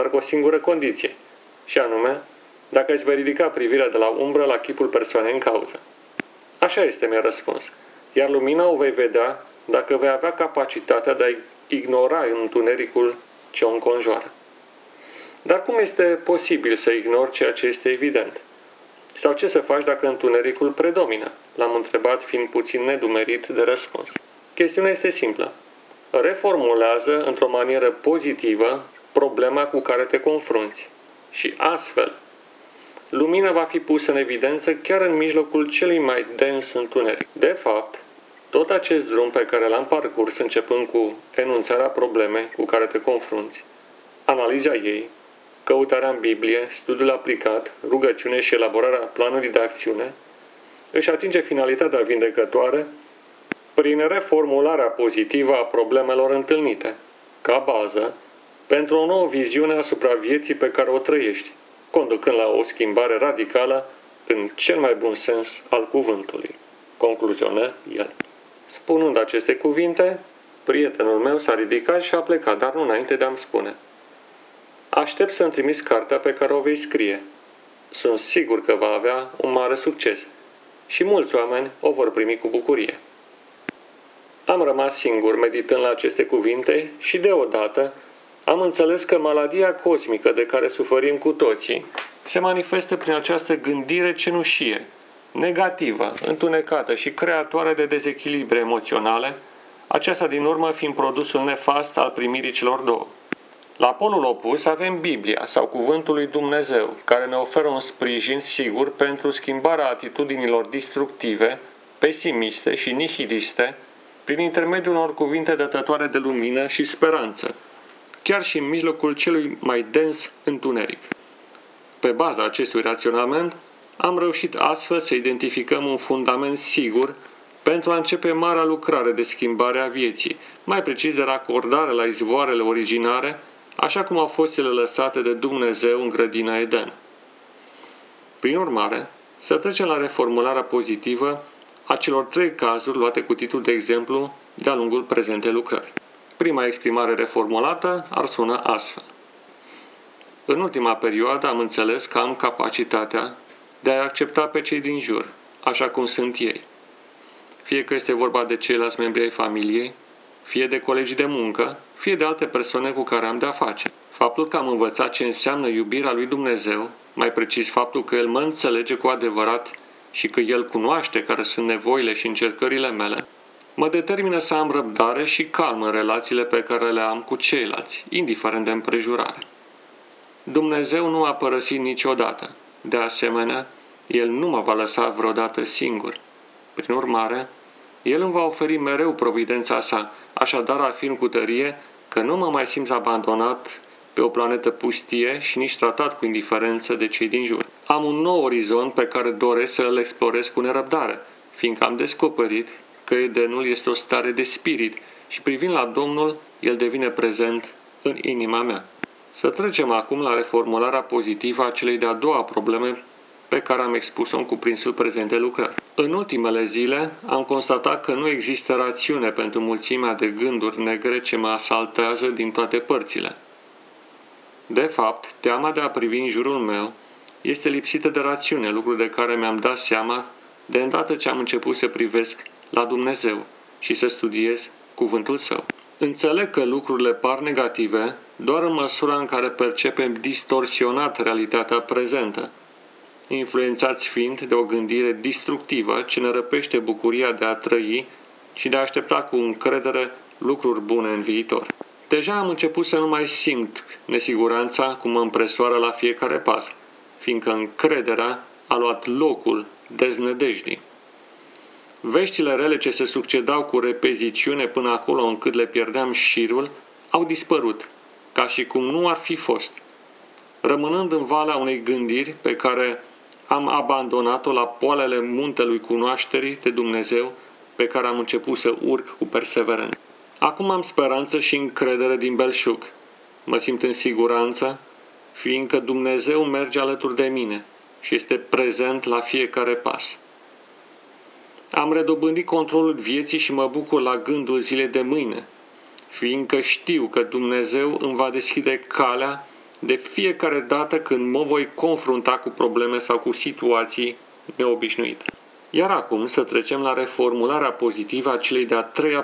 dar cu o singură condiție, și anume, dacă îți vei ridica privirea de la umbră la chipul persoanei în cauză. Așa este, mi-a răspuns. Iar lumina o vei vedea dacă vei avea capacitatea de a ignora întunericul ce o înconjoară. Dar cum este posibil să ignori ceea ce este evident? Sau ce să faci dacă întunericul predomină? L-am întrebat fiind puțin nedumerit de răspuns. Chestiunea este simplă. Reformulează într-o manieră pozitivă problema cu care te confrunți. Și astfel, lumina va fi pusă în evidență chiar în mijlocul celui mai dens întuneric. De fapt, tot acest drum pe care l-am parcurs începând cu enunțarea problemei cu care te confrunți, analiza ei, căutarea în Biblie, studiul aplicat, rugăciune și elaborarea planului de acțiune, își atinge finalitatea vindecătoare prin reformularea pozitivă a problemelor întâlnite, ca bază pentru o nouă viziune asupra vieții pe care o trăiești, conducând la o schimbare radicală în cel mai bun sens al cuvântului. Concluzionă el. Spunând aceste cuvinte, prietenul meu s-a ridicat și a plecat, dar nu înainte de a-mi spune. Aștept să-mi trimis cartea pe care o vei scrie. Sunt sigur că va avea un mare succes și mulți oameni o vor primi cu bucurie. Am rămas singur meditând la aceste cuvinte și deodată am înțeles că maladia cosmică de care suferim cu toții se manifestă prin această gândire cenușie, negativă, întunecată și creatoare de dezechilibre emoționale, aceasta din urmă fiind produsul nefast al primirii celor două. La polul opus avem Biblia sau Cuvântul lui Dumnezeu, care ne oferă un sprijin sigur pentru schimbarea atitudinilor destructive, pesimiste și nihiliste, prin intermediul unor cuvinte dătătoare de lumină și speranță, chiar și în mijlocul celui mai dens întuneric. Pe baza acestui raționament, am reușit astfel să identificăm un fundament sigur pentru a începe marea lucrare de schimbare a vieții, mai precis de racordare la izvoarele originare, așa cum au fost ele lăsate de Dumnezeu în grădina Eden. Prin urmare, să trecem la reformularea pozitivă a celor trei cazuri luate cu titlul de exemplu de-a lungul prezentei lucrări. Prima exprimare reformulată ar suna astfel. În ultima perioadă am înțeles că am capacitatea de a accepta pe cei din jur, așa cum sunt ei. Fie că este vorba de ceilalți membri ai familiei, fie de colegii de muncă, fie de alte persoane cu care am de-a face. Faptul că am învățat ce înseamnă iubirea lui Dumnezeu, mai precis faptul că El mă înțelege cu adevărat și că El cunoaște care sunt nevoile și încercările mele, mă determină să am răbdare și calm în relațiile pe care le am cu ceilalți, indiferent de împrejurare. Dumnezeu nu a părăsit niciodată. De asemenea, El nu mă va lăsa vreodată singur. Prin urmare, El îmi va oferi mereu providența sa, așadar afirm cu tărie că nu mă mai simt abandonat pe o planetă pustie și nici tratat cu indiferență de cei din jur. Am un nou orizont pe care doresc să îl explorez cu nerăbdare, fiindcă am descoperit că Edenul este o stare de spirit și privind la Domnul, el devine prezent în inima mea. Să trecem acum la reformularea pozitivă a celei de-a doua probleme pe care am expus-o în cuprinsul prezent de lucrări. În ultimele zile am constatat că nu există rațiune pentru mulțimea de gânduri negre ce mă asaltează din toate părțile. De fapt, teama de a privi în jurul meu este lipsită de rațiune, lucru de care mi-am dat seama de îndată ce am început să privesc la Dumnezeu și să studiez cuvântul Său. Înțeleg că lucrurile par negative doar în măsura în care percepem distorsionat realitatea prezentă, influențați fiind de o gândire destructivă ce ne răpește bucuria de a trăi și de a aștepta cu încredere lucruri bune în viitor. Deja am început să nu mai simt nesiguranța cum mă împresoară la fiecare pas, fiindcă încrederea a luat locul deznădejdii. Veștile rele ce se succedau cu repeziciune până acolo încât le pierdeam șirul, au dispărut, ca și cum nu ar fi fost, rămânând în valea unei gândiri pe care am abandonat-o la poalele muntelui cunoașterii de Dumnezeu pe care am început să urc cu perseverență. Acum am speranță și încredere din belșug. Mă simt în siguranță, fiindcă Dumnezeu merge alături de mine și este prezent la fiecare pas. Am redobândit controlul vieții și mă bucur la gândul zilei de mâine, fiindcă știu că Dumnezeu îmi va deschide calea de fiecare dată când mă voi confrunta cu probleme sau cu situații neobișnuite. Iar acum să trecem la reformularea pozitivă a celei de-a treia